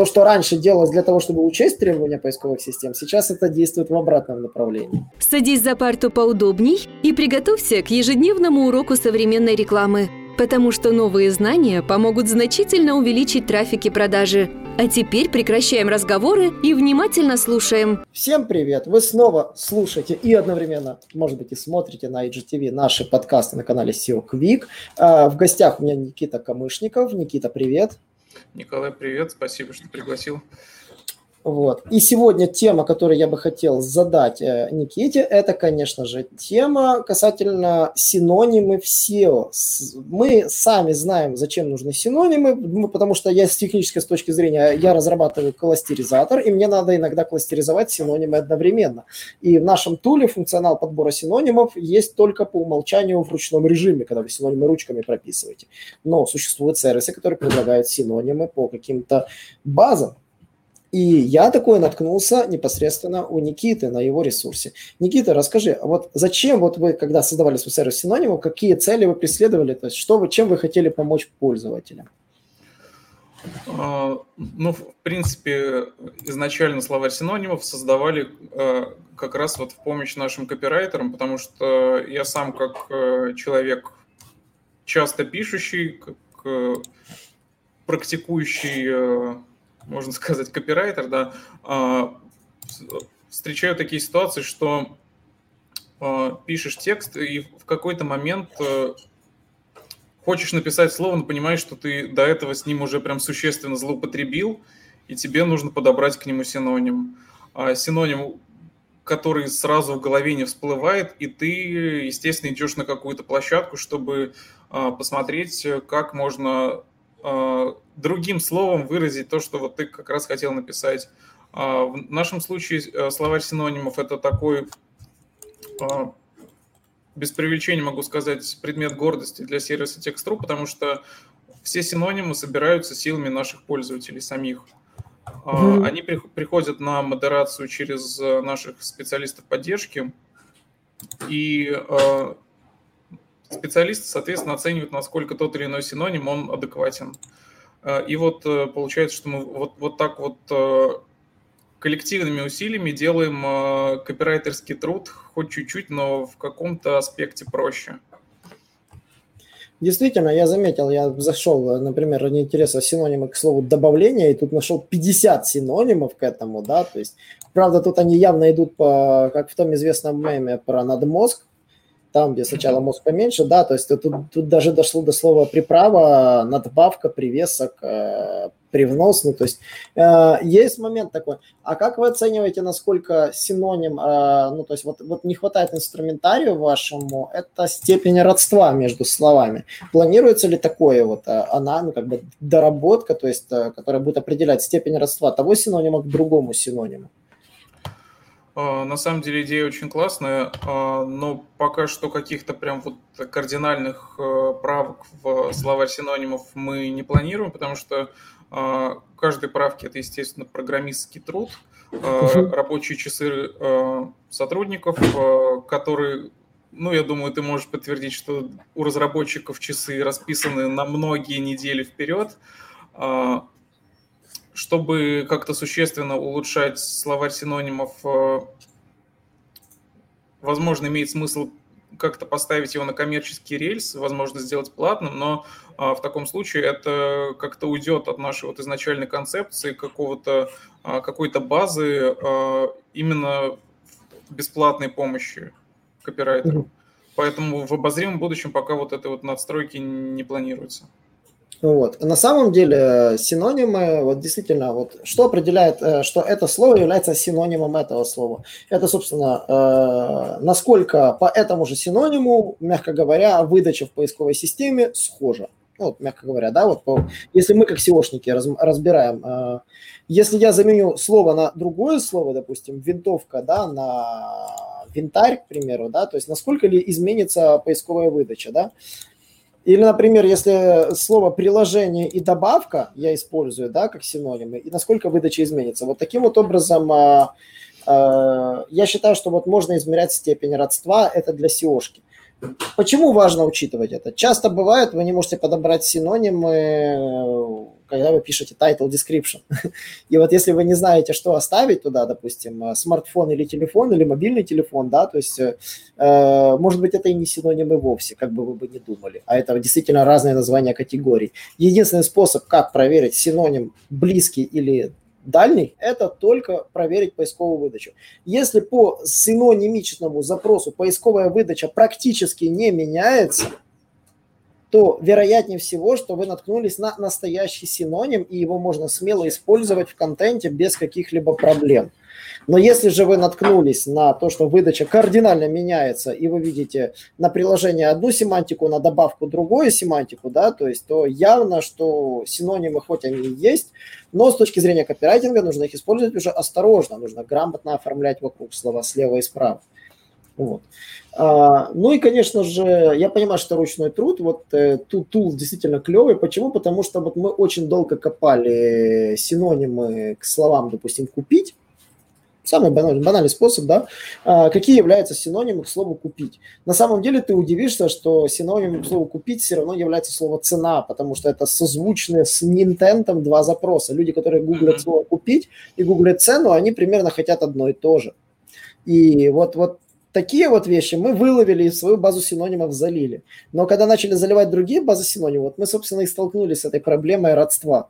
то, что раньше делалось для того, чтобы учесть требования поисковых систем, сейчас это действует в обратном направлении. Садись за парту поудобней и приготовься к ежедневному уроку современной рекламы, потому что новые знания помогут значительно увеличить трафик и продажи. А теперь прекращаем разговоры и внимательно слушаем. Всем привет! Вы снова слушаете и одновременно, может быть, и смотрите на IGTV наши подкасты на канале SEO Quick. А, в гостях у меня Никита Камышников. Никита, привет! Николай, привет, спасибо, что пригласил. Вот. И сегодня тема, которую я бы хотел задать э, Никите, это, конечно же, тема касательно синонимы в SEO. Мы сами знаем, зачем нужны синонимы, потому что я с технической с точки зрения, я разрабатываю кластеризатор, и мне надо иногда кластеризовать синонимы одновременно. И в нашем туле функционал подбора синонимов есть только по умолчанию в ручном режиме, когда вы синонимы ручками прописываете. Но существуют сервисы, которые предлагают синонимы по каким-то базам. И я такой наткнулся непосредственно у Никиты на его ресурсе. Никита, расскажи, а вот зачем вот вы, когда создавали свой сервис синонимов, какие цели вы преследовали, то есть что вы, чем вы хотели помочь пользователям? А, ну, в принципе, изначально словарь синонимов создавали а, как раз вот в помощь нашим копирайтерам, потому что я сам как э, человек часто пишущий, как практикующий э, можно сказать, копирайтер, да, а, встречаю такие ситуации, что а, пишешь текст и в какой-то момент э, хочешь написать слово, но понимаешь, что ты до этого с ним уже прям существенно злоупотребил, и тебе нужно подобрать к нему синоним. А синоним, который сразу в голове не всплывает, и ты, естественно, идешь на какую-то площадку, чтобы посмотреть, как можно а, другим словом выразить то, что вот ты как раз хотел написать. А, в нашем случае э, словарь синонимов – это такой, а, без привлечения могу сказать, предмет гордости для сервиса Text.ru, потому что все синонимы собираются силами наших пользователей самих. Mm-hmm. Они приходят на модерацию через э, наших специалистов поддержки, и специалисты, соответственно, оценивают, насколько тот или иной синоним, он адекватен. Э, и вот э, получается, что мы вот, вот так вот э, коллективными усилиями делаем копирайтерский труд хоть чуть-чуть, но в каком-то аспекте проще. Действительно, я заметил, я зашел, например, ради интереса синонимы к слову добавление, и тут нашел 50 синонимов к этому, да, то есть, правда, тут они явно идут по, как в том известном меме про надмозг, там, где сначала мозг поменьше, да, то есть тут, тут даже дошло до слова приправа, надбавка, привесок, э, привнос, ну, то есть э, есть момент такой, а как вы оцениваете, насколько синоним, э, ну, то есть вот, вот не хватает инструментарию вашему, это степень родства между словами. Планируется ли такое вот, э, она, ну, как бы доработка, то есть, э, которая будет определять степень родства того синонима к другому синониму? А, на самом деле идея очень классная, а, но пока что каких-то прям вот кардинальных э, правок в словарь синонимов мы не планируем, потому что а, каждой правки это, естественно, программистский труд, рабочие часы сотрудников, которые, ну, я думаю, ты можешь подтвердить, что у разработчиков часы расписаны на многие недели вперед, чтобы как-то существенно улучшать словарь синонимов, э, возможно, имеет смысл как-то поставить его на коммерческий рельс, возможно, сделать платным, но а, в таком случае это как-то уйдет от нашей вот изначальной концепции какого-то а, какой-то базы а, именно бесплатной помощи копирайтеру. Поэтому в обозримом будущем пока вот этой вот надстройки не планируется. Вот. На самом деле синонимы, вот действительно, вот что определяет, э, что это слово является синонимом этого слова? Это, собственно, э, насколько по этому же синониму, мягко говоря, выдача в поисковой системе схожа. Ну, вот, мягко говоря, да, вот по, если мы как SEOшники раз, разбираем, э, если я заменю слово на другое слово, допустим, винтовка, да, на винтарь, к примеру, да, то есть насколько ли изменится поисковая выдача, да, или, например, если слово приложение и добавка я использую, да, как синонимы, и насколько выдача изменится. Вот таким вот образом а, а, я считаю, что вот можно измерять степень родства, это для SEOшки. Почему важно учитывать это? Часто бывает, вы не можете подобрать синонимы, когда вы пишете title description. И вот если вы не знаете, что оставить туда, допустим, э, смартфон или телефон, или мобильный телефон, да, то есть, э, э, может быть, это и не синонимы вовсе, как бы вы бы не думали, а это действительно разные названия категорий. Единственный способ, как проверить синоним близкий или дальний, это только проверить поисковую выдачу. Если по синонимичному запросу поисковая выдача практически не меняется – то вероятнее всего, что вы наткнулись на настоящий синоним, и его можно смело использовать в контенте без каких-либо проблем. Но если же вы наткнулись на то, что выдача кардинально меняется, и вы видите на приложение одну семантику, на добавку другую семантику, да, то есть, то явно, что синонимы хоть они и есть, но с точки зрения копирайтинга нужно их использовать уже осторожно, нужно грамотно оформлять вокруг слова слева и справа. Вот. А, ну и, конечно же, я понимаю, что ручной труд, вот э, тут тул действительно клевый. Почему? Потому что вот мы очень долго копали синонимы к словам, допустим, купить. Самый банальный, банальный способ, да, а, какие являются синонимы к слову «купить». На самом деле ты удивишься, что синонимом к слову «купить» все равно является слово «цена», потому что это созвучные с интентом два запроса. Люди, которые гуглят слово «купить» и гуглят цену, они примерно хотят одно и то же. И вот, вот такие вот вещи мы выловили и свою базу синонимов залили. Но когда начали заливать другие базы синонимов, вот мы, собственно, и столкнулись с этой проблемой родства.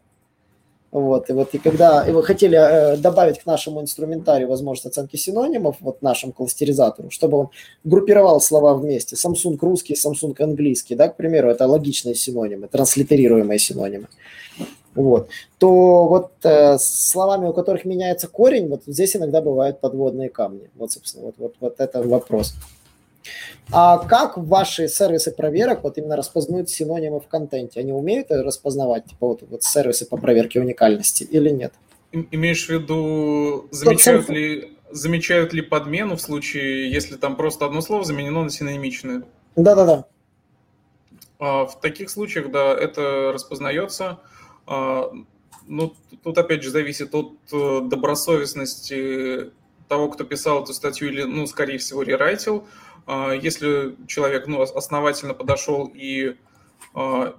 Вот, и вот и когда и вы хотели э, добавить к нашему инструментарию возможность оценки синонимов, вот нашему кластеризатору, чтобы он группировал слова вместе, Samsung русский, Samsung английский, да, к примеру, это логичные синонимы, транслитерируемые синонимы вот, то вот э, словами, у которых меняется корень, вот здесь иногда бывают подводные камни. Вот, собственно, вот, вот, вот это вопрос. А как ваши сервисы проверок вот именно распознают синонимы в контенте? Они умеют распознавать типа, вот, вот сервисы по проверке уникальности или нет? Имеешь в виду, замечают ли, замечают ли подмену в случае, если там просто одно слово заменено на синонимичное? Да-да-да. А в таких случаях, да, это распознается. А, ну, тут опять же зависит от э, добросовестности того, кто писал эту статью или, ну, скорее всего, рерайтил. А, если человек, ну, основательно подошел и а,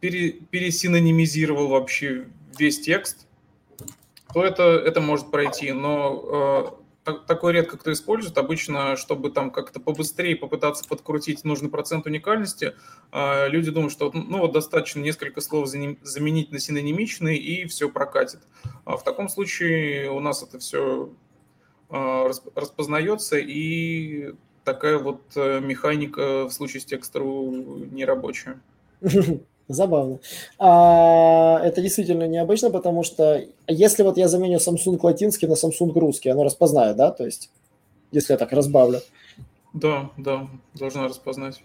пере, пересинонимизировал вообще весь текст, то это, это может пройти. Но так, такое редко кто использует. Обычно, чтобы там как-то побыстрее попытаться подкрутить нужный процент уникальности, э, люди думают, что ну вот достаточно несколько слов заменить на синонимичные и все прокатит. А в таком случае у нас это все э, распознается и такая вот э, механика в случае с текстеру нерабочая. Забавно. А, это действительно необычно, потому что если вот я заменю Samsung латинский на Samsung русский, оно распознает, да? То есть, если я так разбавлю. Да, да, должна распознать.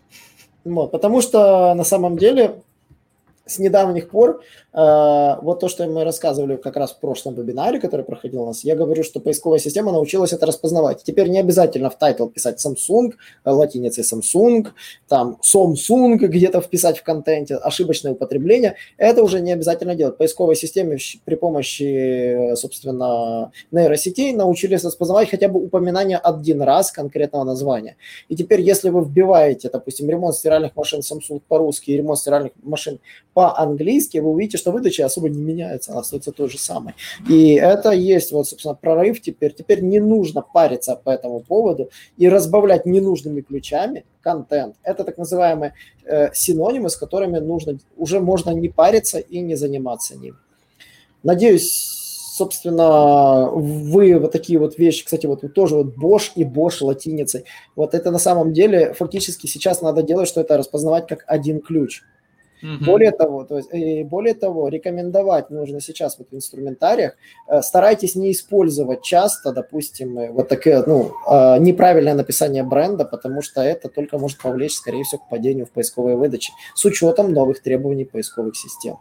Вот, потому что на самом деле с недавних пор, э, вот то, что мы рассказывали как раз в прошлом вебинаре, который проходил у нас, я говорю, что поисковая система научилась это распознавать. Теперь не обязательно в title писать Samsung, э, латиницей Samsung, там Samsung где-то вписать в контенте, ошибочное употребление. Это уже не обязательно делать. Поисковой системе при помощи, собственно, нейросетей научились распознавать хотя бы упоминание один раз конкретного названия. И теперь, если вы вбиваете, допустим, ремонт стиральных машин Samsung по-русски и ремонт стиральных машин по-английски, вы увидите, что выдача особо не меняется, она остается той же самой. И это есть, вот, собственно, прорыв теперь. Теперь не нужно париться по этому поводу и разбавлять ненужными ключами контент. Это так называемые э, синонимы, с которыми нужно, уже можно не париться и не заниматься ним. Надеюсь, собственно, вы вот такие вот вещи, кстати, вот тоже вот Bosch и Bosch латиницей, вот это на самом деле фактически сейчас надо делать, что это распознавать как один ключ. Угу. Более того, то есть, и более того, рекомендовать нужно сейчас вот в инструментариях, э, старайтесь не использовать часто, допустим, э, вот такое, ну, э, неправильное написание бренда, потому что это только может повлечь, скорее всего, к падению в поисковой выдаче с учетом новых требований поисковых систем.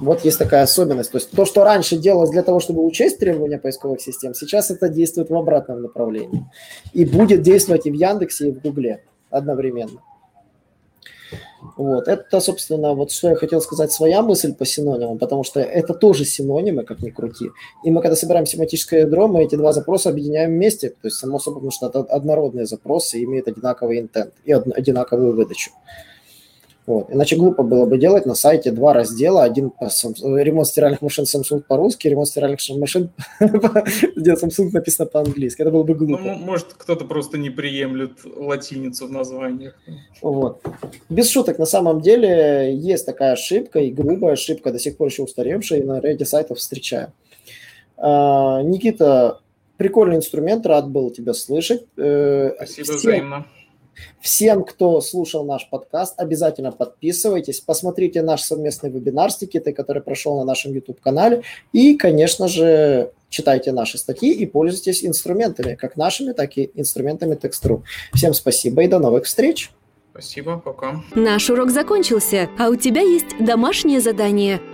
Вот есть такая особенность. То есть то, что раньше делалось для того, чтобы учесть требования поисковых систем, сейчас это действует в обратном направлении. И будет действовать и в Яндексе, и в Гугле одновременно. Вот. Это, собственно, вот что я хотел сказать, своя мысль по синонимам, потому что это тоже синонимы, как ни крути. И мы, когда собираем семантическое ядро, мы эти два запроса объединяем вместе. То есть, само собой, потому что это однородные запросы, имеют одинаковый интент и одинаковую выдачу. Вот. Иначе глупо было бы делать на сайте два раздела. Один по ремонт стиральных машин Samsung по-русски, ремонт стиральных машин, где Samsung написано по-английски. Это было бы глупо. Ну, может, кто-то просто не приемлет латиницу в названиях. Вот. Без шуток, на самом деле, есть такая ошибка, и грубая ошибка, до сих пор еще устаревшая, и на ряде сайтов встречаю. А, Никита, прикольный инструмент, рад был тебя слышать. Э, Спасибо Всем... взаимно. Всем, кто слушал наш подкаст, обязательно подписывайтесь, посмотрите наш совместный вебинар с Никитой, который прошел на нашем YouTube-канале, и, конечно же, читайте наши статьи и пользуйтесь инструментами, как нашими, так и инструментами Text.ru. Всем спасибо и до новых встреч! Спасибо, пока. Наш урок закончился, а у тебя есть домашнее задание –